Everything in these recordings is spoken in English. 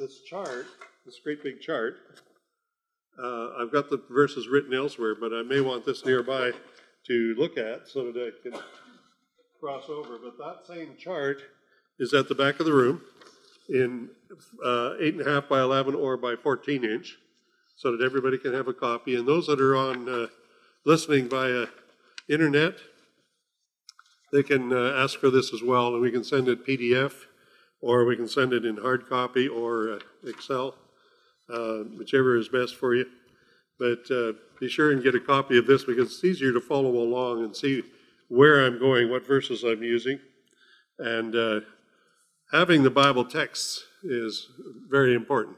this chart, this great big chart. Uh, I've got the verses written elsewhere, but I may want this nearby to look at so that I can cross over. But that same chart is at the back of the room in uh, eight and a half by 11 or by 14 inch so that everybody can have a copy. And those that are on uh, listening via internet, they can uh, ask for this as well, and we can send it PDF, or we can send it in hard copy or uh, Excel, uh, whichever is best for you. But uh, be sure and get a copy of this because it's easier to follow along and see where I'm going, what verses I'm using. And uh, having the Bible texts is very important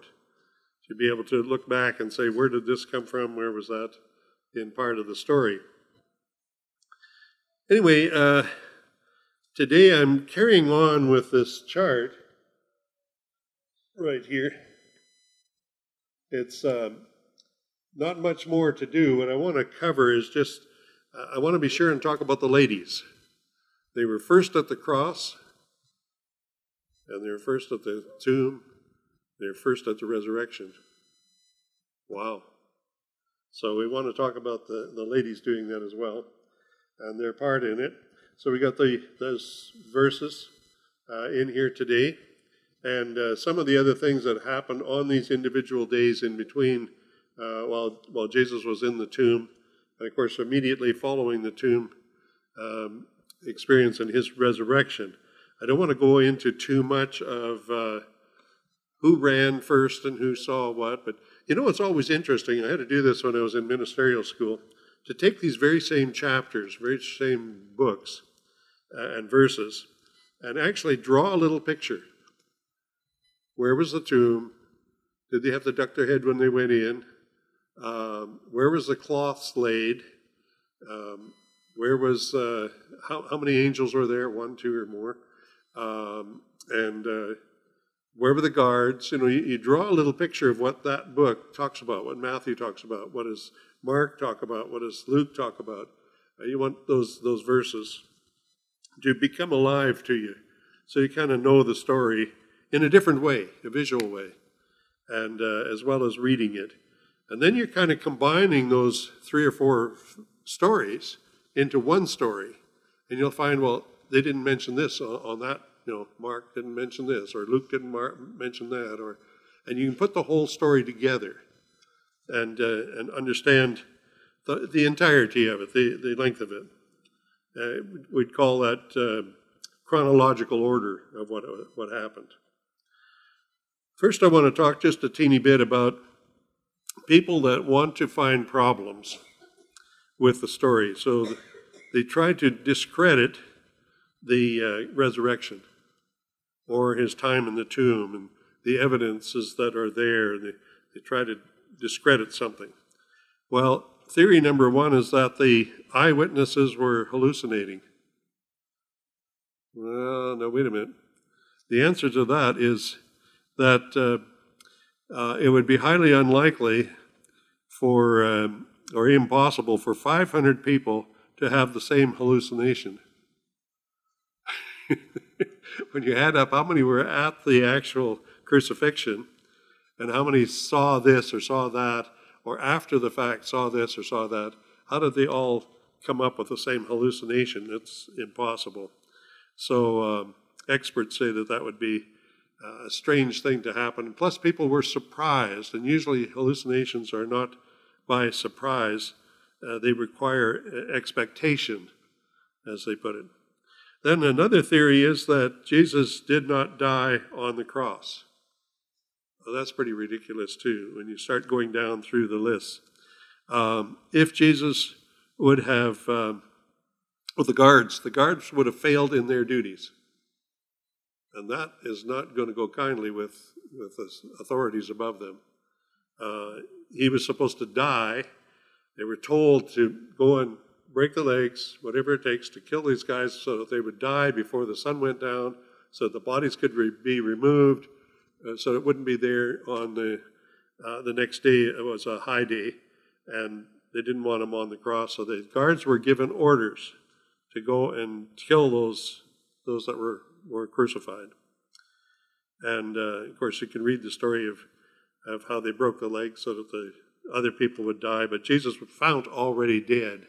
to be able to look back and say, where did this come from? Where was that in part of the story? Anyway, uh, today I'm carrying on with this chart right here. It's uh, not much more to do. What I want to cover is just, I want to be sure and talk about the ladies. They were first at the cross, and they were first at the tomb, they were first at the resurrection. Wow. So we want to talk about the, the ladies doing that as well and their part in it. So we got the those verses uh, in here today, and uh, some of the other things that happened on these individual days in between, uh, while while Jesus was in the tomb, and of course immediately following the tomb um, experience and his resurrection. I don't want to go into too much of uh, who ran first and who saw what, but you know it's always interesting. I had to do this when I was in ministerial school to take these very same chapters, very same books uh, and verses, and actually draw a little picture. Where was the tomb? Did they have to duck their head when they went in? Um, where was the cloths laid? Um, where was uh, how, how many angels were there? One, two, or more? Um, and uh, where were the guards? You know, you, you, draw a little picture of what that book talks about, what Matthew talks about, what is Mark talk about? What does Luke talk about? Uh, you want those, those verses to become alive to you so you kind of know the story in a different way, a visual way, and uh, as well as reading it. And then you're kind of combining those three or four f- stories into one story. And you'll find, well, they didn't mention this on, on that, you know, Mark didn't mention this, or Luke didn't mar- mention that, or, and you can put the whole story together and, uh, and understand the, the entirety of it, the, the length of it. Uh, we'd call that uh, chronological order of what, what happened. First, I want to talk just a teeny bit about people that want to find problems with the story. So they try to discredit the uh, resurrection or his time in the tomb and the evidences that are there. They, they try to discredit something? Well, theory number one is that the eyewitnesses were hallucinating. Well, no, wait a minute. The answer to that is that uh, uh, it would be highly unlikely for, um, or impossible for 500 people to have the same hallucination. when you add up how many were at the actual crucifixion, and how many saw this or saw that, or after the fact saw this or saw that? How did they all come up with the same hallucination? It's impossible. So um, experts say that that would be a strange thing to happen. Plus, people were surprised, and usually hallucinations are not by surprise. Uh, they require expectation, as they put it. Then another theory is that Jesus did not die on the cross. Well, that's pretty ridiculous, too, when you start going down through the list. Um, if Jesus would have, um, well, the guards, the guards would have failed in their duties. And that is not going to go kindly with, with the authorities above them. Uh, he was supposed to die. They were told to go and break the legs, whatever it takes, to kill these guys so that they would die before the sun went down, so that the bodies could re- be removed uh, so it wouldn't be there on the uh, the next day. It was a high day, and they didn't want him on the cross. So the guards were given orders to go and kill those those that were were crucified. And uh, of course, you can read the story of, of how they broke the leg so that the other people would die. But Jesus was found already dead.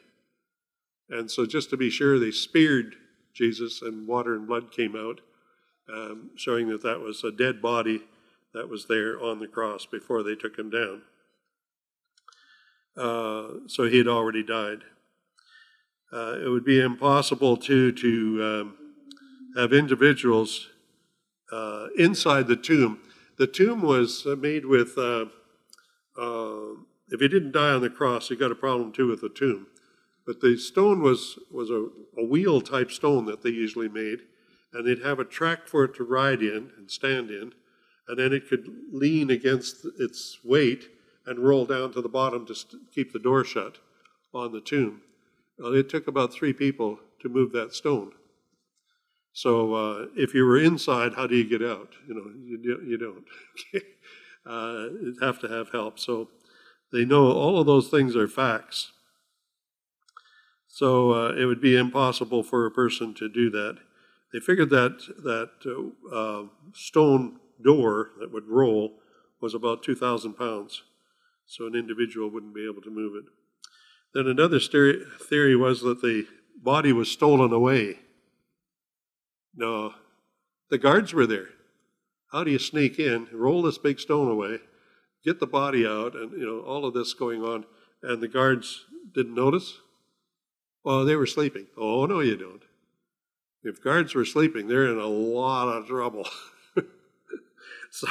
And so, just to be sure, they speared Jesus, and water and blood came out, um, showing that that was a dead body that was there on the cross before they took him down. Uh, so he had already died. Uh, it would be impossible to to um, have individuals uh, inside the tomb. The tomb was uh, made with. Uh, uh, if he didn't die on the cross, he got a problem too with the tomb. But the stone was was a, a wheel type stone that they usually made, and they'd have a track for it to ride in and stand in, and then it could lean against its weight and roll down to the bottom to keep the door shut on the tomb. Well, it took about three people to move that stone. So uh, if you were inside, how do you get out? You know, you, do, you don't. uh, you have to have help. So they know all of those things are facts. So uh, it would be impossible for a person to do that. They figured that that uh, stone door that would roll was about 2,000 pounds, so an individual wouldn't be able to move it. Then another theory was that the body was stolen away. No, the guards were there. How do you sneak in, roll this big stone away, get the body out, and you know all of this going on, and the guards didn't notice? Well, they were sleeping. Oh no, you don't. If guards were sleeping, they're in a lot of trouble. So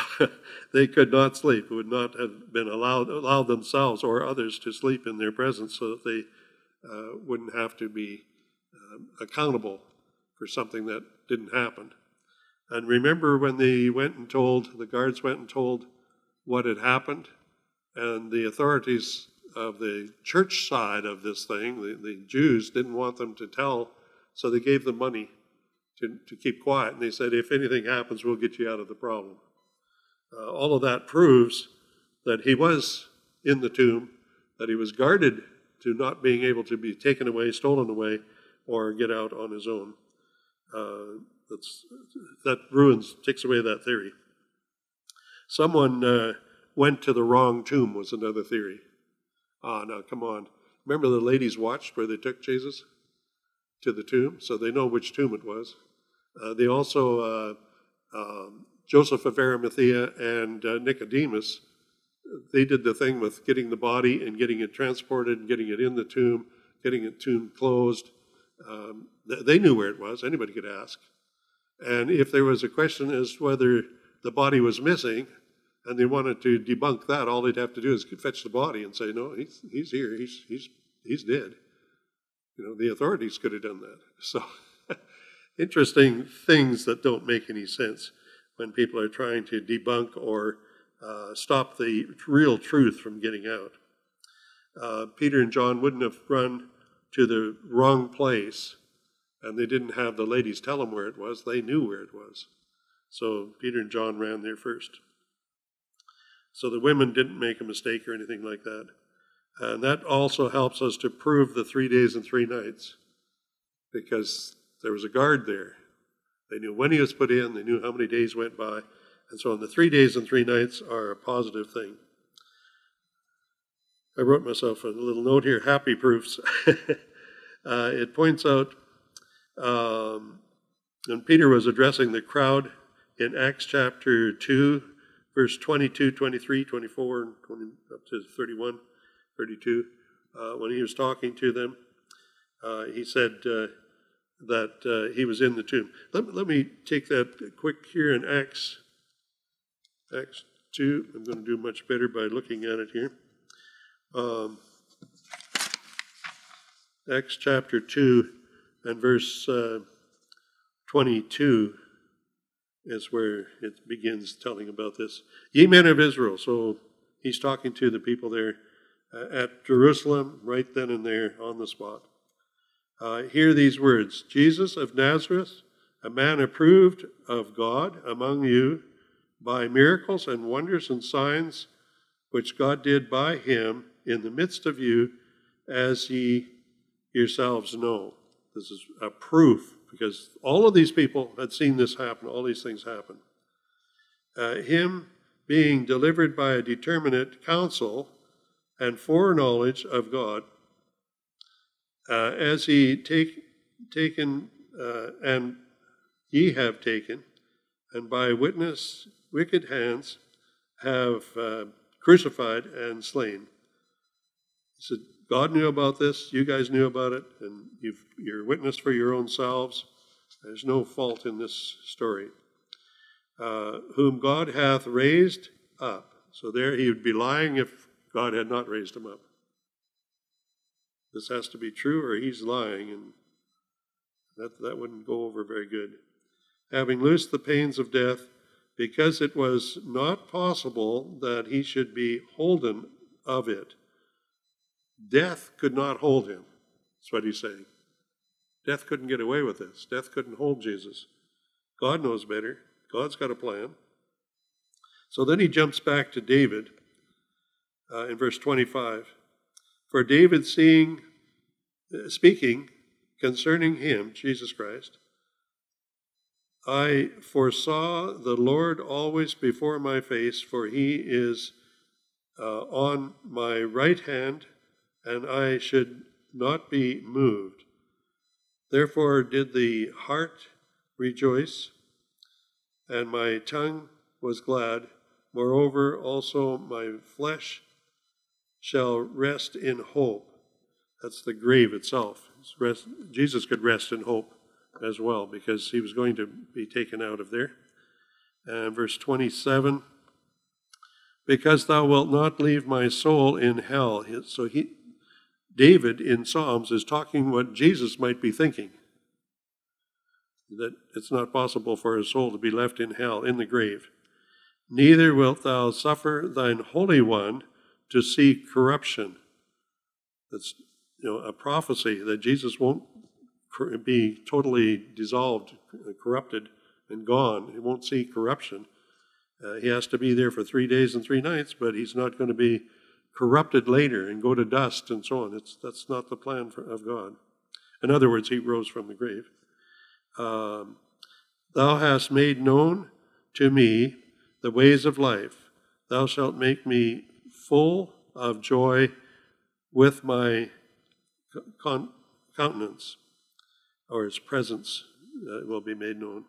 they could not sleep, would not have been allowed, allowed themselves or others to sleep in their presence so that they uh, wouldn't have to be um, accountable for something that didn't happen. And remember when they went and told, the guards went and told what had happened, and the authorities of the church side of this thing, the, the Jews, didn't want them to tell, so they gave them money to, to keep quiet. And they said, if anything happens, we'll get you out of the problem. Uh, all of that proves that he was in the tomb, that he was guarded to not being able to be taken away, stolen away, or get out on his own. Uh, that ruins, takes away that theory. Someone uh, went to the wrong tomb, was another theory. Ah, now come on. Remember the ladies watched where they took Jesus to the tomb, so they know which tomb it was. Uh, they also uh, um, Joseph of Arimathea and uh, Nicodemus, they did the thing with getting the body and getting it transported and getting it in the tomb, getting the tomb closed. Um, they knew where it was. Anybody could ask. And if there was a question as to whether the body was missing, and they wanted to debunk that, all they'd have to do is fetch the body and say, "No, he's he's here. He's he's he's dead." You know, the authorities could have done that. So, interesting things that don't make any sense when people are trying to debunk or uh, stop the real truth from getting out. Uh, Peter and John wouldn't have run to the wrong place, and they didn't have the ladies tell them where it was. They knew where it was. So Peter and John ran there first. So the women didn't make a mistake or anything like that. And that also helps us to prove the three days and three nights because there was a guard there. They knew when he was put in, they knew how many days went by, and so on. The three days and three nights are a positive thing. I wrote myself a little note here happy proofs. uh, it points out um, when Peter was addressing the crowd in Acts chapter 2, verse 22, 23, 24, and 20, up to 31, 32, uh, when he was talking to them, uh, he said, uh, that uh, he was in the tomb. Let, let me take that quick here in Acts, Acts 2. I'm going to do much better by looking at it here. Um, Acts chapter 2 and verse uh, 22 is where it begins telling about this. Ye men of Israel. So he's talking to the people there uh, at Jerusalem, right then and there on the spot uh, hear these words Jesus of Nazareth, a man approved of God among you by miracles and wonders and signs which God did by him in the midst of you, as ye yourselves know. This is a proof because all of these people had seen this happen, all these things happen. uh, him being delivered by a determinate counsel and foreknowledge of God, uh, as he take taken uh, and ye have taken, and by witness wicked hands have uh, crucified and slain. He said, God knew about this, you guys knew about it, and you've, you're witness for your own selves. There's no fault in this story. Uh, whom God hath raised up. So there he would be lying if God had not raised him up. This has to be true, or he's lying, and that, that wouldn't go over very good. Having loosed the pains of death, because it was not possible that he should be holden of it. Death could not hold him. That's what he's saying. Death couldn't get away with this. Death couldn't hold Jesus. God knows better. God's got a plan. So then he jumps back to David uh, in verse 25. For David, seeing, uh, speaking concerning him, Jesus Christ, I foresaw the Lord always before my face, for he is uh, on my right hand, and I should not be moved. Therefore did the heart rejoice, and my tongue was glad. Moreover, also my flesh shall rest in hope. That's the grave itself. Rest, Jesus could rest in hope as well because he was going to be taken out of there. And verse 27 Because thou wilt not leave my soul in hell. So he, David in Psalms is talking what Jesus might be thinking that it's not possible for a soul to be left in hell, in the grave. Neither wilt thou suffer thine Holy One to see corruption. That's you know a prophecy that Jesus won't be totally dissolved, corrupted, and gone. He won't see corruption. Uh, he has to be there for three days and three nights, but he's not going to be corrupted later and go to dust and so on. It's, that's not the plan for, of God. In other words, he rose from the grave. Um, Thou hast made known to me the ways of life. Thou shalt make me full of joy with my con- countenance or his presence uh, will be made known.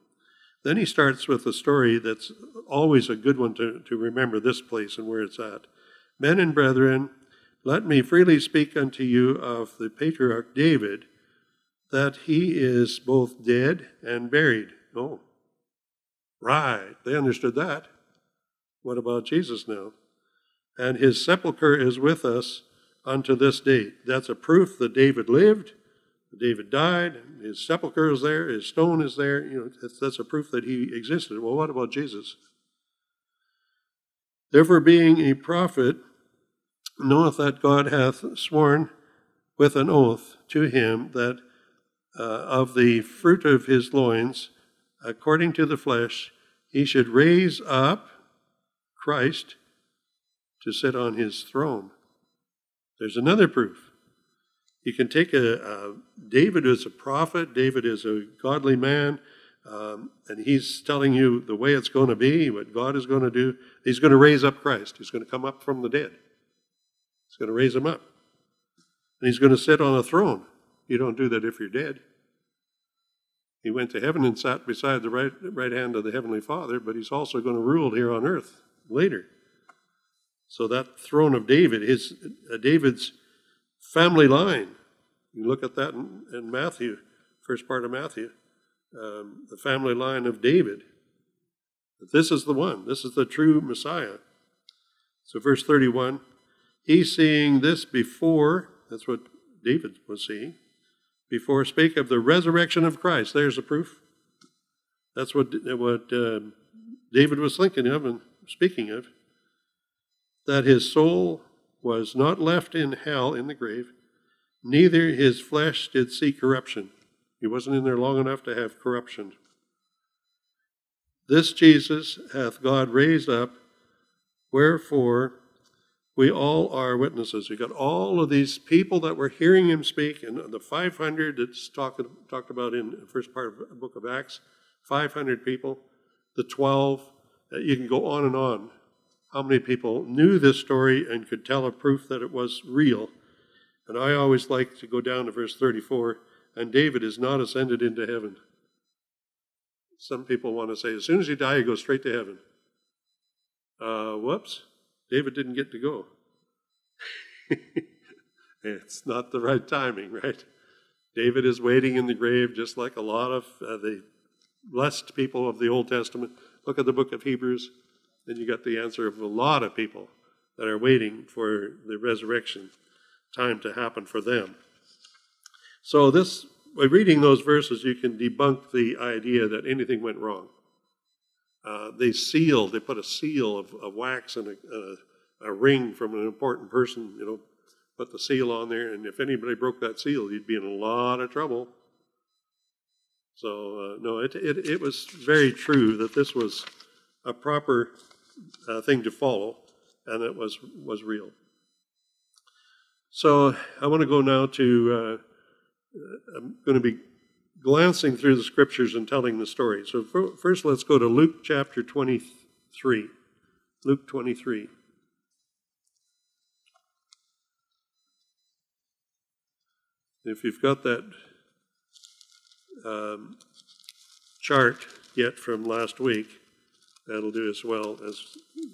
Then he starts with a story that's always a good one to, to remember this place and where it's at. Men and brethren, let me freely speak unto you of the patriarch David, that he is both dead and buried. Oh, right. They understood that. What about Jesus now? And his sepulchre is with us unto this date. That's a proof that David lived David died, his sepulchre is there, his stone is there. You know, that's, that's a proof that he existed. Well, what about Jesus? Therefore, being a prophet, knoweth that God hath sworn with an oath to him that uh, of the fruit of his loins, according to the flesh, he should raise up Christ to sit on his throne. There's another proof. You can take a, a David is a prophet. David is a godly man, um, and he's telling you the way it's going to be, what God is going to do. He's going to raise up Christ. He's going to come up from the dead. He's going to raise him up, and he's going to sit on a throne. You don't do that if you're dead. He went to heaven and sat beside the right, right hand of the Heavenly Father, but he's also going to rule here on earth later. So that throne of David, his uh, David's family line. You look at that in, in Matthew, first part of Matthew, um, the family line of David. But this is the one. This is the true Messiah. So, verse 31 He seeing this before, that's what David was seeing, before spake of the resurrection of Christ. There's the proof. That's what, what uh, David was thinking of and speaking of. That his soul was not left in hell in the grave, neither his flesh did see corruption. He wasn't in there long enough to have corruption. This Jesus hath God raised up, wherefore we all are witnesses. You got all of these people that were hearing him speak, and the 500 that's talked, talked about in the first part of the book of Acts 500 people, the 12, you can go on and on. How many people knew this story and could tell a proof that it was real? And I always like to go down to verse 34 and David is not ascended into heaven. Some people want to say, as soon as you die, you go straight to heaven. Uh, whoops, David didn't get to go. it's not the right timing, right? David is waiting in the grave just like a lot of uh, the blessed people of the Old Testament. Look at the book of Hebrews, and you got the answer of a lot of people that are waiting for the resurrection time to happen for them. So this by reading those verses, you can debunk the idea that anything went wrong. Uh, they sealed, they put a seal of, of wax and a, a, a, ring from an important person, you know, put the seal on there, and if anybody broke that seal, you'd be in a lot of trouble. So, uh, no, it, it, it, was very true that this was a proper uh, thing to follow, and it was, was real. So, I want to go now to uh, I'm going to be glancing through the scriptures and telling the story. So, first, let's go to Luke chapter 23. Luke 23. If you've got that um, chart yet from last week, that'll do as well as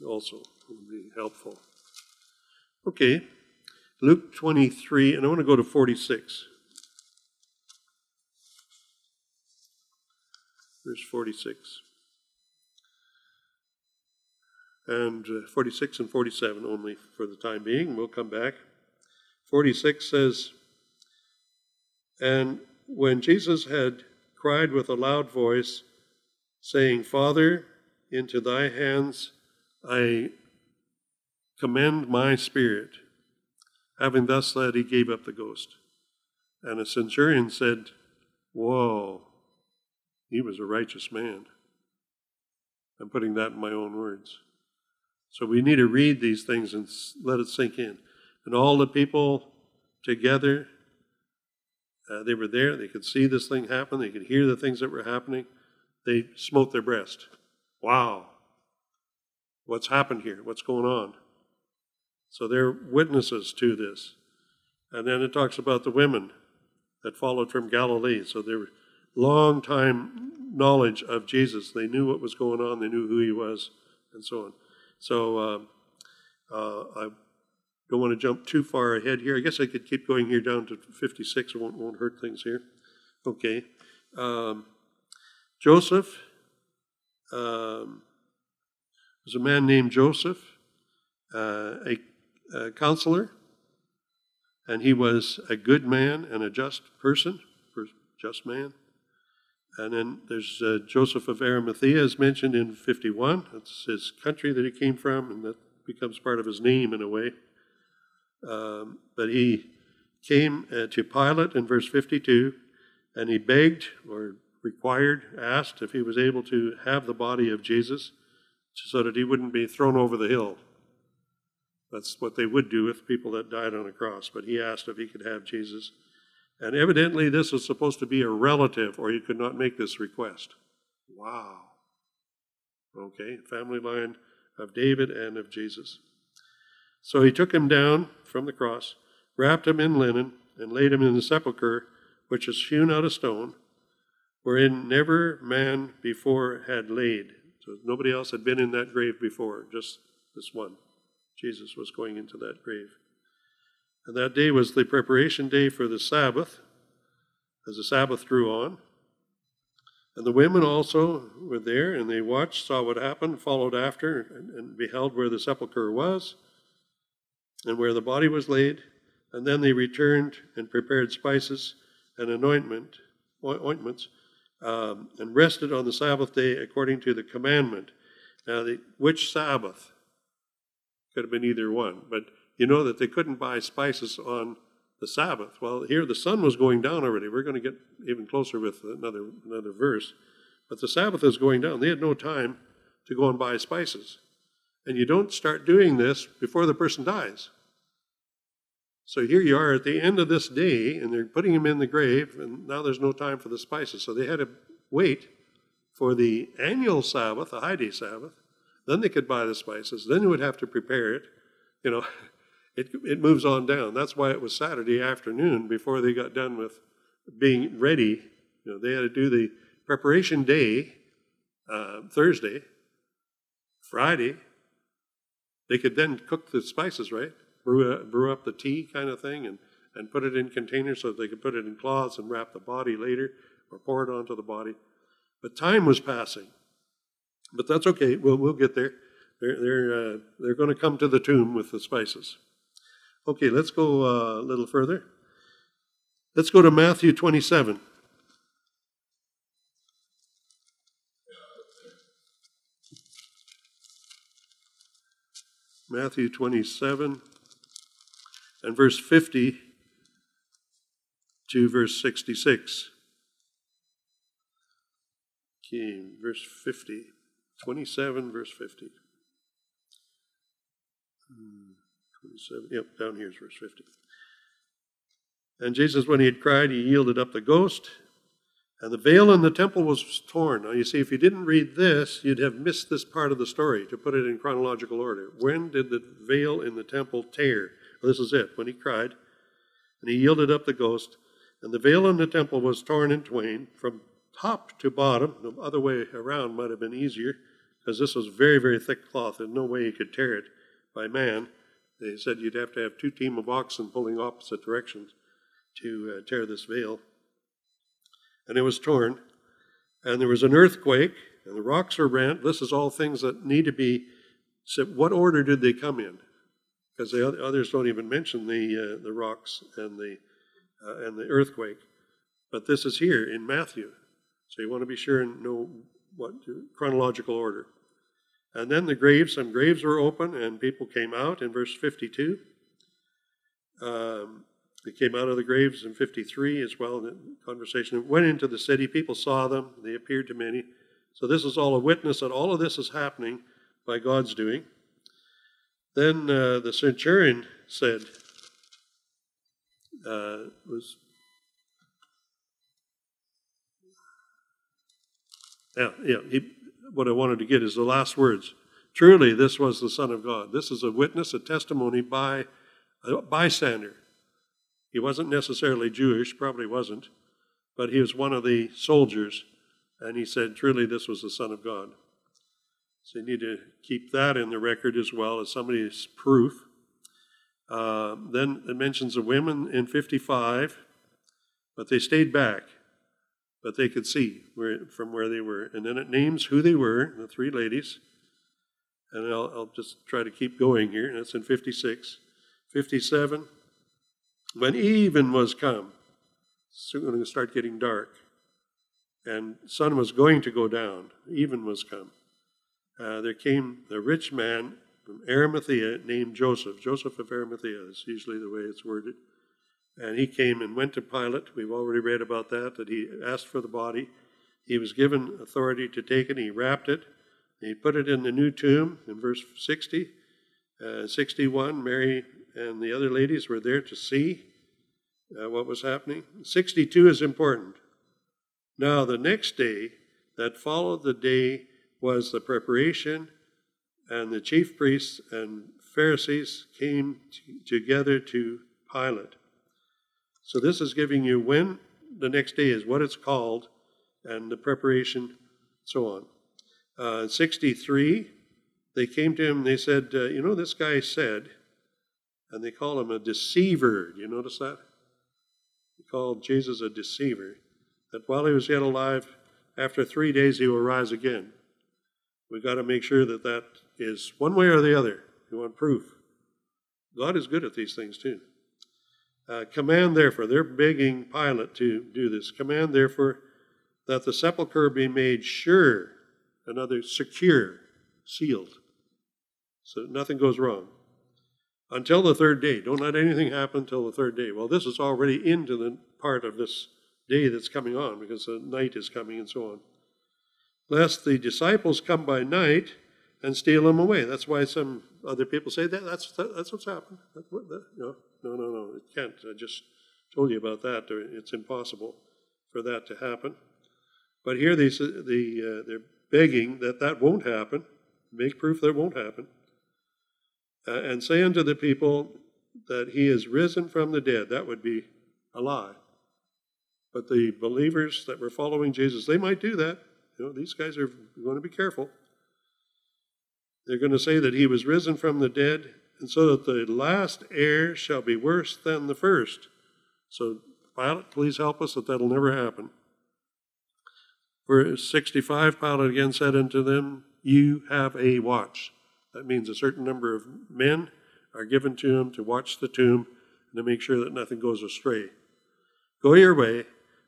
also will be helpful. Okay, Luke 23, and I want to go to 46. verse 46. And uh, 46 and 47 only for the time being. We'll come back. 46 says, And when Jesus had cried with a loud voice, saying, Father, into thy hands I commend my spirit. Having thus said, he gave up the ghost. And a centurion said, Whoa, he was a righteous man. I'm putting that in my own words. So we need to read these things and let it sink in. And all the people together, uh, they were there. They could see this thing happen. They could hear the things that were happening. They smote their breast. Wow. What's happened here? What's going on? So they're witnesses to this. And then it talks about the women that followed from Galilee. So they were long time knowledge of Jesus. They knew what was going on, they knew who he was, and so on. So uh, uh, I don't want to jump too far ahead here. I guess I could keep going here down to 56. It won't, won't hurt things here. Okay. Um, Joseph um, a man named Joseph, uh, a, a counselor, and he was a good man and a just person, just man. And then there's uh, Joseph of Arimathea is mentioned in 51. That's his country that he came from, and that becomes part of his name in a way. Um, but he came uh, to Pilate in verse 52, and he begged or required, asked if he was able to have the body of Jesus so that he wouldn't be thrown over the hill. That's what they would do with people that died on a cross. But he asked if he could have Jesus. And evidently, this was supposed to be a relative, or he could not make this request. Wow. Okay, family line of David and of Jesus. So he took him down from the cross, wrapped him in linen, and laid him in the sepulchre, which is hewn out of stone, wherein never man before had laid. So nobody else had been in that grave before, just this one. Jesus was going into that grave. And that day was the preparation day for the Sabbath, as the Sabbath drew on. And the women also were there, and they watched, saw what happened, followed after, and, and beheld where the sepulchre was, and where the body was laid. And then they returned and prepared spices and anointment, ointments, um, and rested on the Sabbath day according to the commandment. Now, the, which Sabbath? Could have been either one, but you know that they couldn't buy spices on the Sabbath. Well, here the sun was going down already. We're going to get even closer with another, another verse. But the Sabbath is going down. They had no time to go and buy spices. And you don't start doing this before the person dies. So here you are at the end of this day, and they're putting him in the grave, and now there's no time for the spices. So they had to wait for the annual Sabbath, the high day Sabbath, Then they could buy the spices. Then they would have to prepare it. You know, it, it moves on down. That's why it was Saturday afternoon before they got done with being ready. You know, they had to do the preparation day uh, Thursday, Friday. They could then cook the spices, right? Brew, brew up the tea kind of thing and, and put it in containers so they could put it in cloths and wrap the body later or pour it onto the body. But time was passing. But that's okay. We'll, we'll get there. They're, they're, uh, they're going to come to the tomb with the spices. Okay, let's go uh, a little further. Let's go to Matthew 27. Matthew 27 and verse 50 to verse 66. Okay, verse 50. 27, verse 50. Hmm, 27, yep, down here is verse 50. And Jesus, when he had cried, he yielded up the ghost, and the veil in the temple was torn. Now, you see, if you didn't read this, you'd have missed this part of the story to put it in chronological order. When did the veil in the temple tear? This is it. When he cried, and he yielded up the ghost, and the veil in the temple was torn in twain from top to bottom. The other way around might have been easier because this was very, very thick cloth. There's no way you could tear it by man. They said you'd have to have two team of oxen pulling opposite directions to uh, tear this veil and it was torn. And there was an earthquake, and the rocks were rent. This is all things that need to be. So what order did they come in? Because the others don't even mention the uh, the rocks and the uh, and the earthquake, but this is here in Matthew. So you want to be sure and know what chronological order. And then the graves, some graves were open, and people came out in verse 52. Um, they came out of the graves in 53 as well the conversation. Went into the city. People saw them. They appeared to many. So this is all a witness that all of this is happening by God's doing. Then uh, the centurion said, uh, was yeah, yeah. He, what I wanted to get is the last words. Truly, this was the Son of God. This is a witness, a testimony by a bystander. He wasn't necessarily Jewish, probably wasn't, but he was one of the soldiers, and he said, Truly, this was the Son of God. So you need to keep that in the record as well as somebody's proof. Uh, then it mentions the women in 55, but they stayed back, but they could see where, from where they were. And then it names who they were, the three ladies. And I'll, I'll just try to keep going here. And it's in 56. 57, when even was come, soon going to start getting dark, and sun was going to go down, even was come. Uh, there came a rich man from Arimathea named Joseph. Joseph of Arimathea is usually the way it's worded. And he came and went to Pilate. We've already read about that, that he asked for the body. He was given authority to take it. He wrapped it. He put it in the new tomb in verse 60. Uh, 61, Mary and the other ladies were there to see uh, what was happening. 62 is important. Now, the next day that followed the day was the preparation, and the chief priests and Pharisees came t- together to Pilate. So, this is giving you when the next day is, what it's called, and the preparation, so on. Uh, 63, they came to him and they said, uh, You know, this guy said, and they call him a deceiver. Do you notice that? They called Jesus a deceiver. That while he was yet alive, after three days he will rise again. We've got to make sure that that is one way or the other. You want proof. God is good at these things too. Uh, command, therefore, they're begging Pilate to do this. Command, therefore, that the sepulchre be made sure, another secure, sealed, so nothing goes wrong until the third day. Don't let anything happen until the third day. Well, this is already into the part of this day that's coming on because the night is coming and so on. Lest the disciples come by night and steal them away. That's why some other people say that that's that, that's what's happened. That, that, no, no, no, no. It can't. I just told you about that. It's impossible for that to happen. But here they the uh, they're begging that that won't happen. make proof that it won't happen. Uh, and say unto the people that he is risen from the dead. That would be a lie. But the believers that were following Jesus, they might do that. Know, these guys are going to be careful. They're going to say that he was risen from the dead, and so that the last heir shall be worse than the first. So, Pilate, please help us that that'll never happen. Verse 65, Pilate again said unto them, You have a watch. That means a certain number of men are given to him to watch the tomb and to make sure that nothing goes astray. Go your way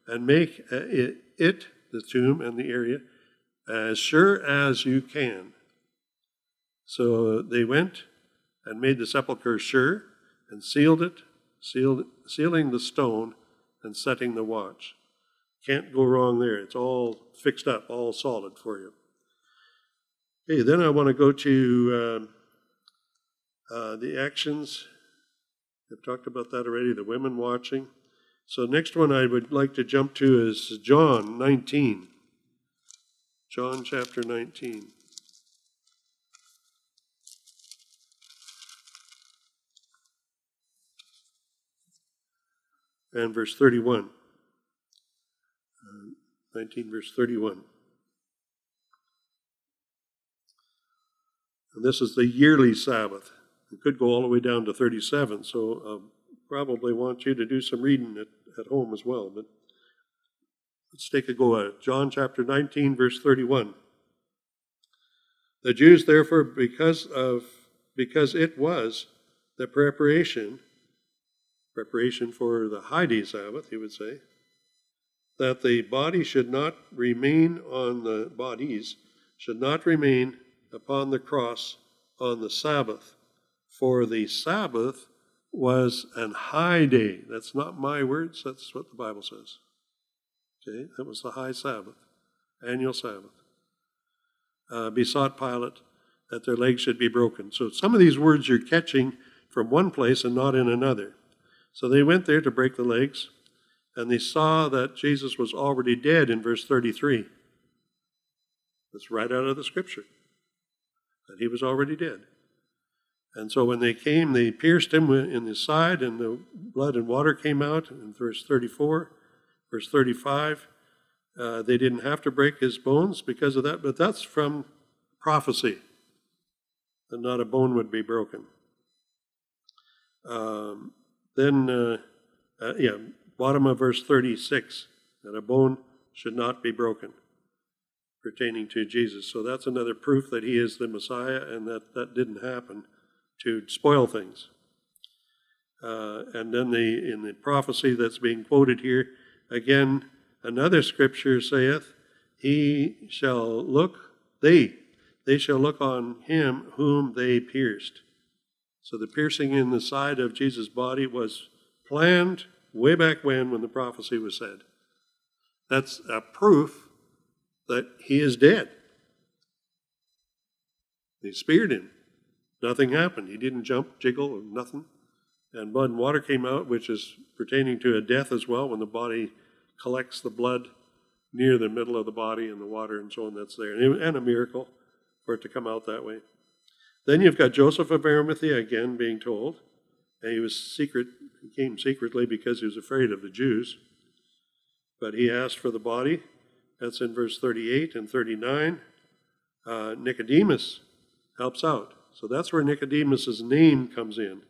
and make it, the tomb and the area, as sure as you can. So they went and made the sepulchre sure and sealed it, sealed, sealing the stone and setting the watch. Can't go wrong there. It's all fixed up, all solid for you. Okay, then I want to go to uh, uh, the actions. I've talked about that already, the women watching. So, next one I would like to jump to is John 19. John chapter 19. And verse 31. Uh, 19, verse 31. And this is the yearly Sabbath. It could go all the way down to 37, so um, probably want you to do some reading at, at home as well. But let's take a go at it. John chapter 19, verse 31. The Jews, therefore, because of because it was the preparation, preparation for the high day Sabbath, he would say, that the body should not remain on the bodies, should not remain upon the cross on the Sabbath. For the Sabbath was an high day. That's not my words, that's what the Bible says. Okay, that was the high Sabbath, annual Sabbath. Uh, besought Pilate that their legs should be broken. So some of these words you're catching from one place and not in another. So they went there to break the legs, and they saw that Jesus was already dead in verse 33. That's right out of the scripture that he was already dead. And so when they came, they pierced him in the side, and the blood and water came out in verse 34. Verse 35, uh, they didn't have to break his bones because of that, but that's from prophecy that not a bone would be broken. Um, then, uh, uh, yeah, bottom of verse 36, that a bone should not be broken pertaining to Jesus. So that's another proof that he is the Messiah and that that didn't happen to spoil things. Uh, and then the in the prophecy that's being quoted here, again, another scripture saith, He shall look, they, they shall look on him whom they pierced. So the piercing in the side of Jesus' body was planned way back when, when the prophecy was said. That's a proof that he is dead. They speared him. Nothing happened. He didn't jump, jiggle, or nothing. And blood and water came out, which is pertaining to a death as well, when the body collects the blood near the middle of the body and the water and so on that's there. And a miracle for it to come out that way. Then you've got Joseph of Arimathea again being told. And he was secret, he came secretly because he was afraid of the Jews. But he asked for the body, that's in verse 38 and 39. Uh, Nicodemus helps out. So that's where Nicodemus's name comes in.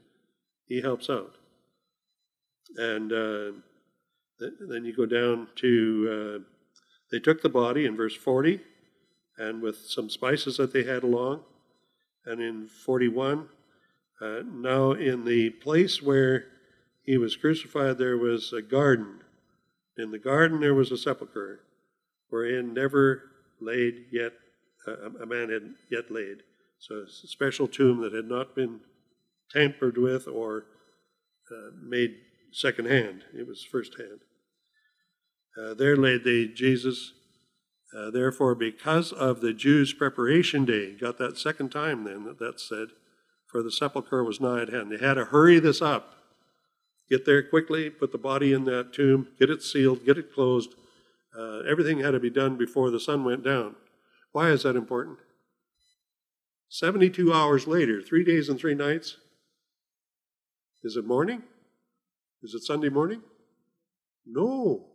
He helps out. And uh, th- then you go down to, uh, they took the body in verse 40, and with some spices that they had along. And in 41, uh, now in the place where he was crucified, there was a garden. In the garden, there was a sepulchre wherein never laid yet, uh, a man had yet laid. So it's a special tomb that had not been tampered with or uh, made secondhand. It was firsthand. Uh, there laid they Jesus. Uh, therefore, because of the Jews' preparation day, got that second time then that that said, for the sepulchre was nigh at hand. They had to hurry this up. Get there quickly, put the body in that tomb, get it sealed, get it closed, uh, everything had to be done before the sun went down. Why is that important? 72 hours later, three days and three nights. Is it morning? Is it Sunday morning? No.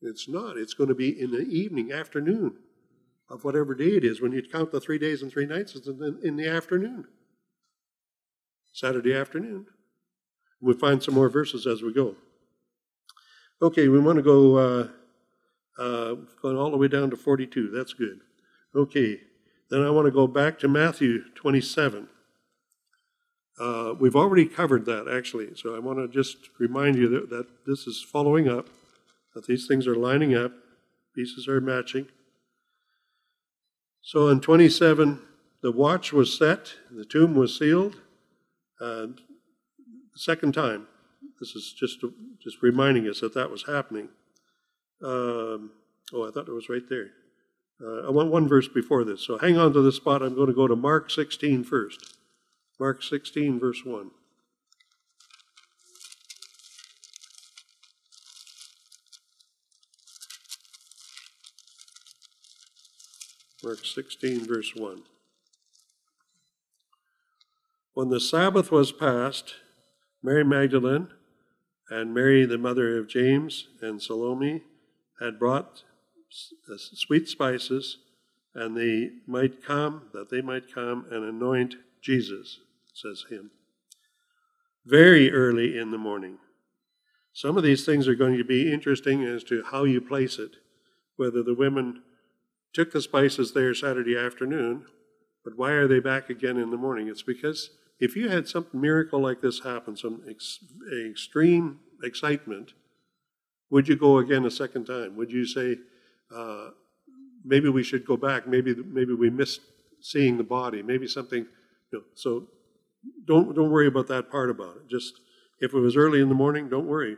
It's not. It's going to be in the evening, afternoon of whatever day it is. When you count the three days and three nights, it's in the, afternoon. Saturday afternoon. We'll find some more verses as we go. Okay, we want to go uh, uh, going all the way down to 42. That's good. Okay, then I want to go back to Matthew 27. Uh, we've already covered that, actually, so I want to just remind you that, that this is following up, that these things are lining up, pieces are matching. So in 27, the watch was set, the tomb was sealed. Uh, second time, this is just just reminding us that that was happening. Um, oh, I thought it was right there. Uh, I want one verse before this. So hang on to this spot. I'm going to go to Mark 16 first. Mark 16, verse 1. Mark 16, verse 1. When the Sabbath was past, Mary Magdalene and Mary, the mother of James, and Salome had brought sweet spices, and they might come, that they might come and anoint Jesus, says him. Very early in the morning. Some of these things are going to be interesting as to how you place it, whether the women took the spices there Saturday afternoon, but why are they back again in the morning? It's because if you had some miracle like this happen, some ex- extreme excitement, would you go again a second time? Would you say, uh, maybe we should go back? Maybe maybe we missed seeing the body. Maybe something. You know, so don't don't worry about that part about it. Just if it was early in the morning, don't worry,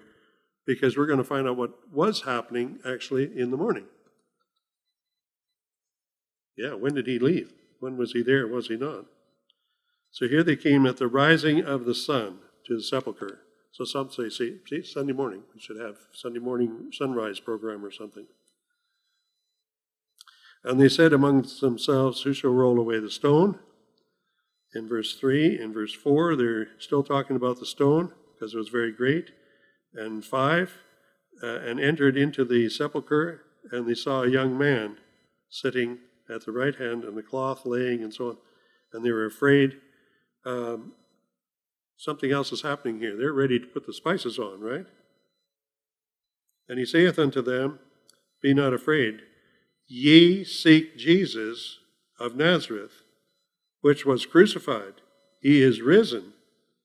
because we're going to find out what was happening actually in the morning. Yeah, when did he leave? When was he there? Was he not? So here they came at the rising of the sun to the sepulchre. So some say, see, see, Sunday morning. We should have Sunday morning sunrise program or something. And they said amongst themselves, Who shall roll away the stone? In verse 3, in verse 4, they're still talking about the stone because it was very great. And 5, uh, and entered into the sepulchre, and they saw a young man sitting at the right hand, and the cloth laying, and so on. And they were afraid. Um, something else is happening here. They're ready to put the spices on, right? And he saith unto them, Be not afraid. Ye seek Jesus of Nazareth, which was crucified. He is risen.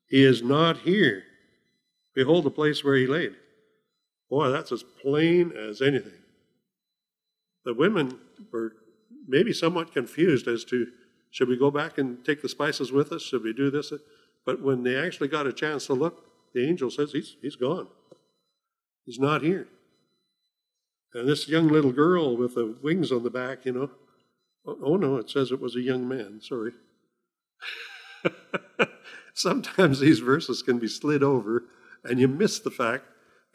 He is not here. Behold the place where he laid. Boy, that's as plain as anything. The women were maybe somewhat confused as to should we go back and take the spices with us? Should we do this? But when they actually got a chance to look, the angel says he's, he's gone. He's not here. And this young little girl with the wings on the back, you know, oh, oh no, it says it was a young man. Sorry. Sometimes these verses can be slid over, and you miss the fact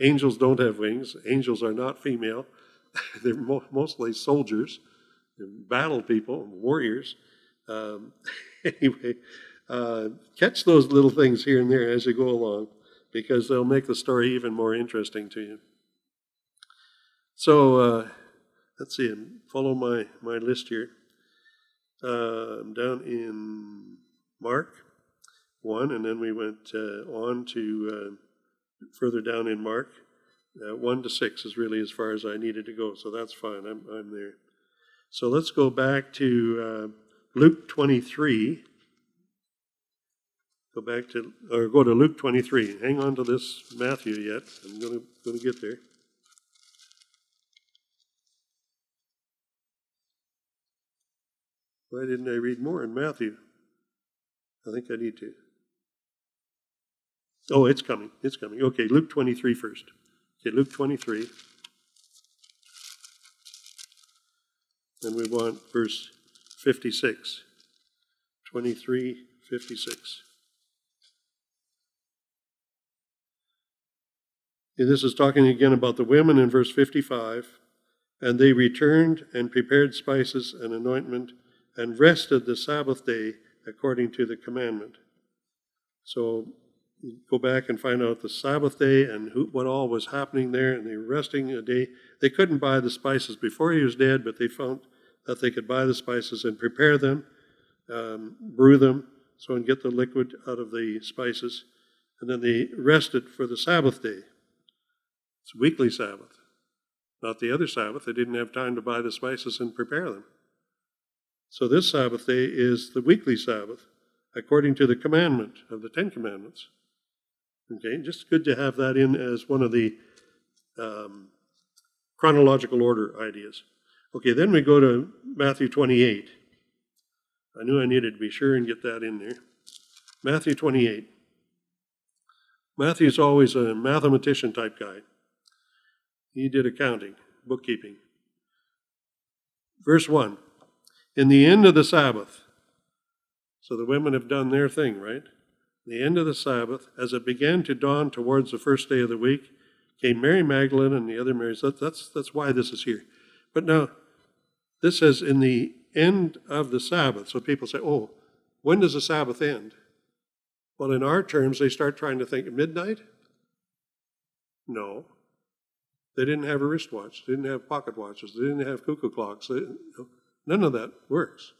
angels don't have wings. Angels are not female. They're mo- mostly soldiers, battle people, warriors. Um, anyway, uh, catch those little things here and there as you go along because they'll make the story even more interesting to you. So uh, let's see, follow my, my list here. Uh, I'm down in Mark 1, and then we went uh, on to uh, further down in Mark. Uh, 1 to 6 is really as far as I needed to go, so that's fine. I'm, I'm there. So let's go back to Luke 23. Go back to, or go to Luke 23. Hang on to this Matthew yet. I'm going to get there. Why didn't I read more in Matthew? I think I need to. Oh, it's coming. It's coming. Okay, Luke 23 first. Okay, Luke 23. And we want verse 56. 23, 56. And this is talking again about the women in verse 55. And they returned and prepared spices and anointment and rested the Sabbath day according to the commandment. So go back and find out the Sabbath day and who, what all was happening there, and they were resting a day. They couldn't buy the spices before he was dead, but they found that they could buy the spices and prepare them, um, brew them, so and get the liquid out of the spices. And then they rested for the Sabbath day. It's weekly Sabbath, not the other Sabbath. They didn't have time to buy the spices and prepare them. So this Sabbath day is the weekly Sabbath, according to the commandment of the Ten Commandments. Okay, just good to have that in as one of the um, chronological order ideas. Okay, then we go to Matthew 28. I knew I needed to be sure and get that in there. Matthew 28. Matthew's always a mathematician type guy. He did accounting, bookkeeping. Verse 1 In the end of the Sabbath, so the women have done their thing, right? The end of the Sabbath, as it began to dawn towards the first day of the week, came Mary Magdalene and the other Marys. That, that's, that's why this is here. But now, this says in the end of the Sabbath. So people say, oh, when does the Sabbath end? Well, in our terms, they start trying to think midnight? No. They didn't have a wristwatch. They didn't have pocket watches. They didn't have cuckoo clocks. They, none of that works.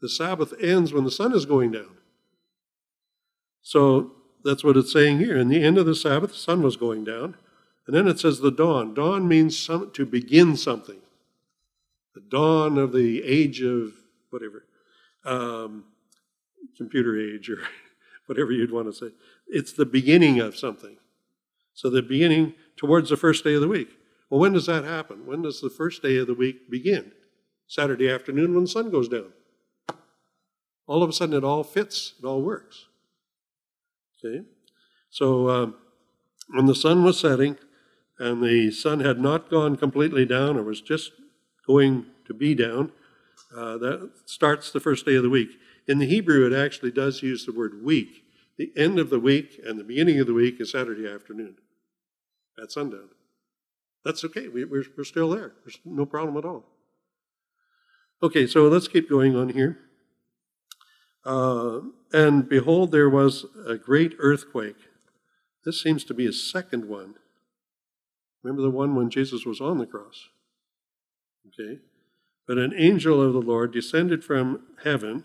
The Sabbath ends when the sun is going down. So that's what it's saying here. In the end of the Sabbath, the sun was going down. And then it says the dawn. Dawn means some, to begin something. The dawn of the age of whatever, um, computer age or whatever you'd want to say. It's the beginning of something. So the beginning towards the first day of the week. Well, when does that happen? When does the first day of the week begin? Saturday afternoon when the sun goes down. All of a sudden, it all fits, it all works. Okay? So, um, when the sun was setting and the sun had not gone completely down or was just going to be down, uh, that starts the first day of the week. In the Hebrew, it actually does use the word week. The end of the week and the beginning of the week is Saturday afternoon at sundown. That's okay. We, are we're still there. There's no problem at all. Okay, so let's keep going on here. Uh, and behold, there was a great earthquake. This seems to be a second one. Remember the one when Jesus was on the cross? Okay. But an angel of the Lord descended from heaven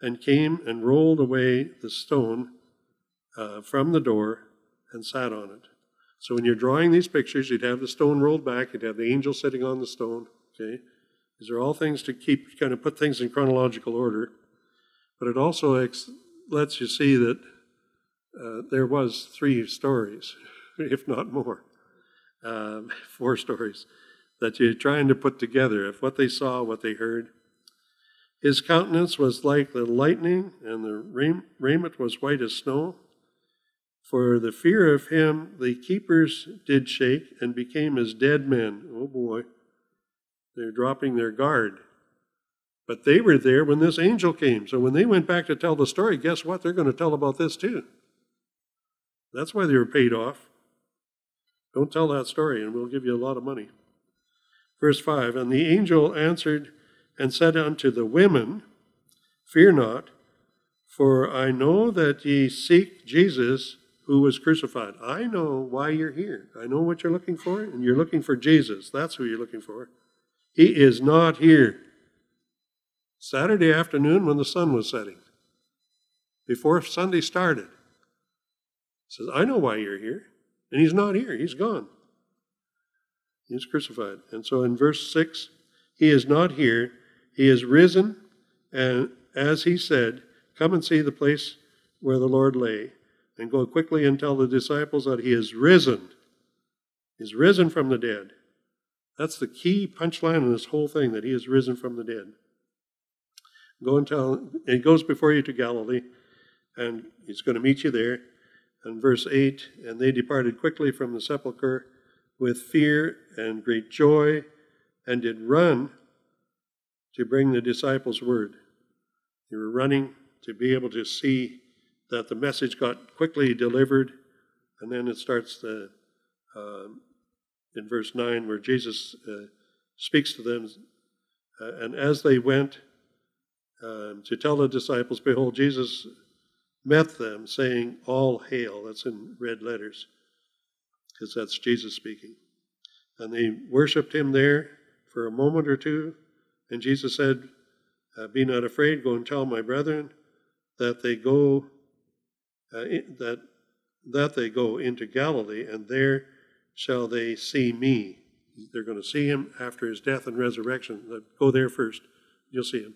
and came and rolled away the stone uh, from the door and sat on it. So when you're drawing these pictures, you'd have the stone rolled back, you'd have the angel sitting on the stone. Okay. These are all things to keep, kind of put things in chronological order. But it also ex- lets you see that uh, there was three stories, if not more, um, four stories that you're trying to put together of what they saw, what they heard. His countenance was like the lightning, and the raiment was white as snow. For the fear of him, the keepers did shake and became as dead men. Oh boy, they're dropping their guard. But they were there when this angel came. So when they went back to tell the story, guess what? They're going to tell about this too. That's why they were paid off. Don't tell that story, and we'll give you a lot of money. Verse 5 And the angel answered and said unto the women, Fear not, for I know that ye seek Jesus who was crucified. I know why you're here. I know what you're looking for, and you're looking for Jesus. That's who you're looking for. He is not here. Saturday afternoon when the sun was setting, before Sunday started. Says, I know why you're here. And he's not here, he's gone. He's crucified. And so in verse 6, he is not here, he is risen, and as he said, Come and see the place where the Lord lay, and go quickly and tell the disciples that he is risen. He's risen from the dead. That's the key punchline in this whole thing that he is risen from the dead. Go and tell, he goes before you to Galilee, and he's going to meet you there. And verse 8 And they departed quickly from the sepulchre with fear and great joy, and did run to bring the disciples word. They were running to be able to see that the message got quickly delivered. And then it starts the, uh, in verse 9 where Jesus uh, speaks to them. Uh, and as they went, um, to tell the disciples, Behold, Jesus met them, saying, All hail. That's in red letters, because that's Jesus speaking. And they worshiped him there for a moment or two. And Jesus said, uh, Be not afraid, go and tell my brethren that they go uh, in, that that they go into Galilee, and there shall they see me. They're going to see him after his death and resurrection. Go there first, you'll see him.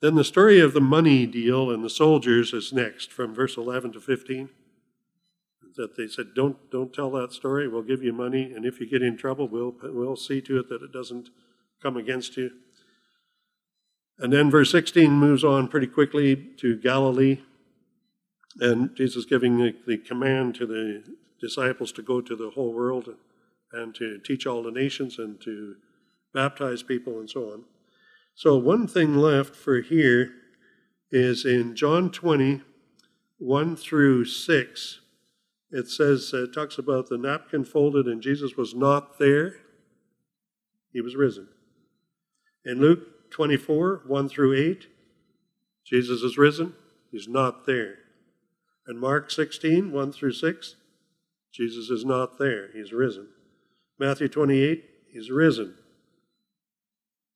Then the story of the money deal and the soldiers is next, from verse 11 to 15. That they said, "Don't don't tell that story. We'll give you money, and if you get in trouble, we'll we'll see to it that it doesn't come against you." And then verse 16 moves on pretty quickly to Galilee, and Jesus giving the, the command to the disciples to go to the whole world and, to teach all the nations and to baptize people and so on. So, one thing left for here is in John 20, 1 through 6. It says, uh, it talks about the napkin folded and Jesus was not there. He was risen. In Luke 24, 1 through 8, Jesus is risen. He's not there. In Mark 16, 1 through 6, Jesus is not there. He's risen. Matthew 28, he's risen.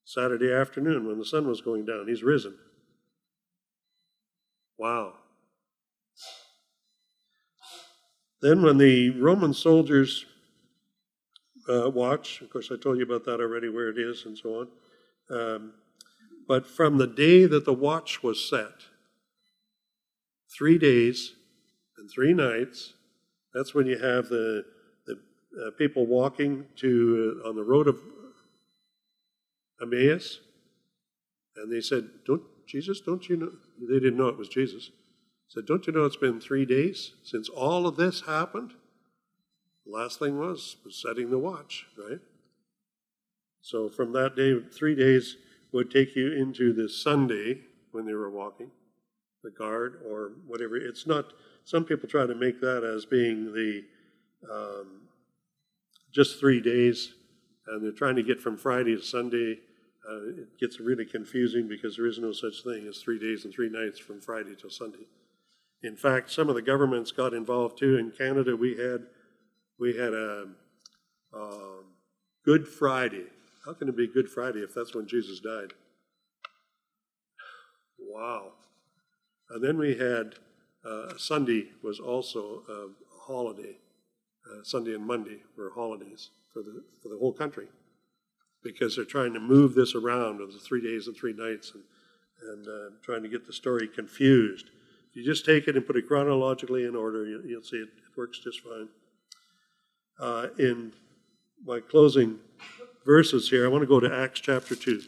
Saturday afternoon when the sun was going down, he's risen. Wow. Then, when the Roman soldiers uh, watch, of course, I told you about that already, where it is and so on. Um, but from the day that the watch was set, three days and three nights. That's when you have the, the uh, people walking to uh, on the road of Emmaus, and they said, "Don't Jesus? Don't you know?" They didn't know it was Jesus. Said, "Don't you know it's been three days since all of this happened?" The last thing was was setting the watch, right? So from that day, three days would take you into this Sunday when they were walking, the guard or whatever. It's not some people try to make that as being the um, just three days, and they're trying to get from Friday to Sunday. Uh, it gets really confusing because there is no such thing as three days and three nights from Friday till Sunday. In fact, some of the governments got involved too. In Canada, we had we had a um, Good Friday. How can it be Good Friday if that's when Jesus died? Wow. And then we had uh, Sunday was also a holiday. Uh, Sunday and Monday were holidays for the for the whole country because they're trying to move this around of the three days and three nights and and uh, trying to get the story confused. If you just take it and put it chronologically in order, you, will see it, it, works just fine. Uh, in my closing verses here, I want to go to Acts chapter two.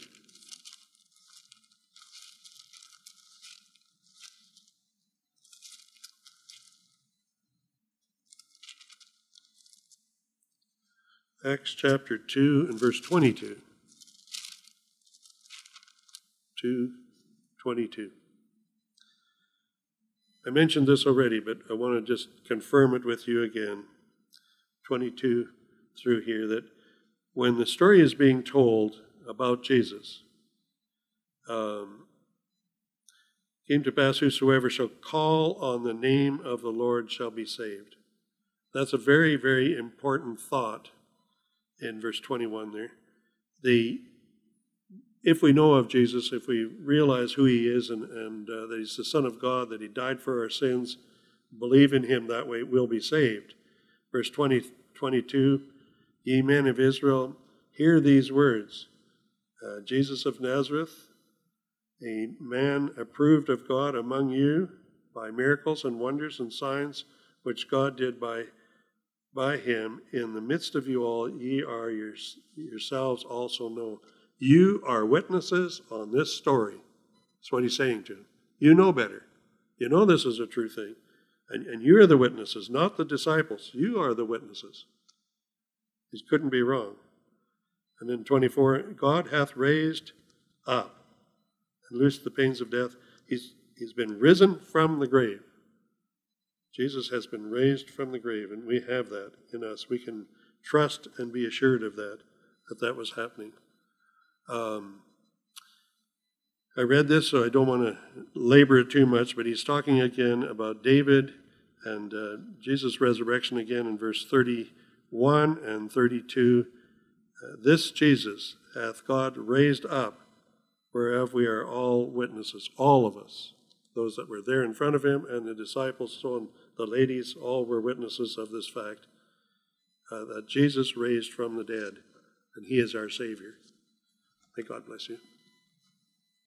Acts chapter 2 and verse 22. 2 22. I mentioned this already, but I want to just confirm it with you again. 22 through here that when the story is being told about Jesus, um, came to pass whosoever shall call on the name of the Lord shall be saved. That's a very, very important thought in verse 21 there. The if we know of Jesus, if we realize who he is and, and uh, that he's the Son of God, that he died for our sins, believe in him that way, we'll be saved. Verse 20, 22 Ye men of Israel, hear these words uh, Jesus of Nazareth, a man approved of God among you by miracles and wonders and signs which God did by by him in the midst of you all, ye are your, yourselves also know. You are witnesses on this story. That's what he's saying to him. You know better. You know this is a true thing. And, and you are the witnesses, not the disciples. You are the witnesses. He couldn't be wrong. And then 24, God hath raised up and loosed the pains of death. He's, he's been risen from the grave. Jesus has been raised from the grave, and we have that in us. We can trust and be assured of that, that that was happening. Um, I read this, so I don't want to labor it too much, but he's talking again about David and uh, Jesus' resurrection again in verse 31 and 32. Uh, this Jesus hath God raised up, whereof we are all witnesses, all of us, those that were there in front of him and the disciples, so on, the ladies, all were witnesses of this fact uh, that Jesus raised from the dead, and he is our Savior. May God bless you.